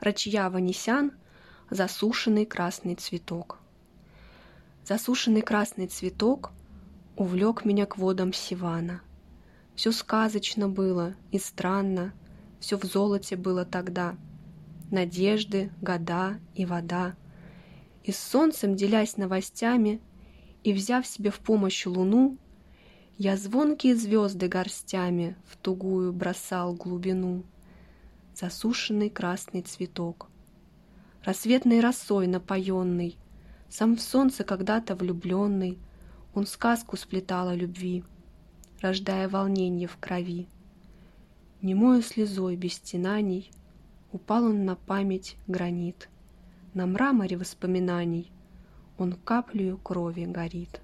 рачья Ванесян, засушенный красный цветок. Засушенный красный цветок увлек меня к водам Сивана. Все сказочно было и странно, все в золоте было тогда. Надежды, года и вода. И с солнцем, делясь новостями, и взяв себе в помощь луну, я звонкие звезды горстями в тугую бросал глубину. Засушенный красный цветок, рассветной росой напоенный, сам в солнце когда-то влюбленный, он сказку сплетал о любви — рождая волнение в крови. Немою слезой без стенаний упал он на память гранит. На мраморе воспоминаний он каплею крови горит.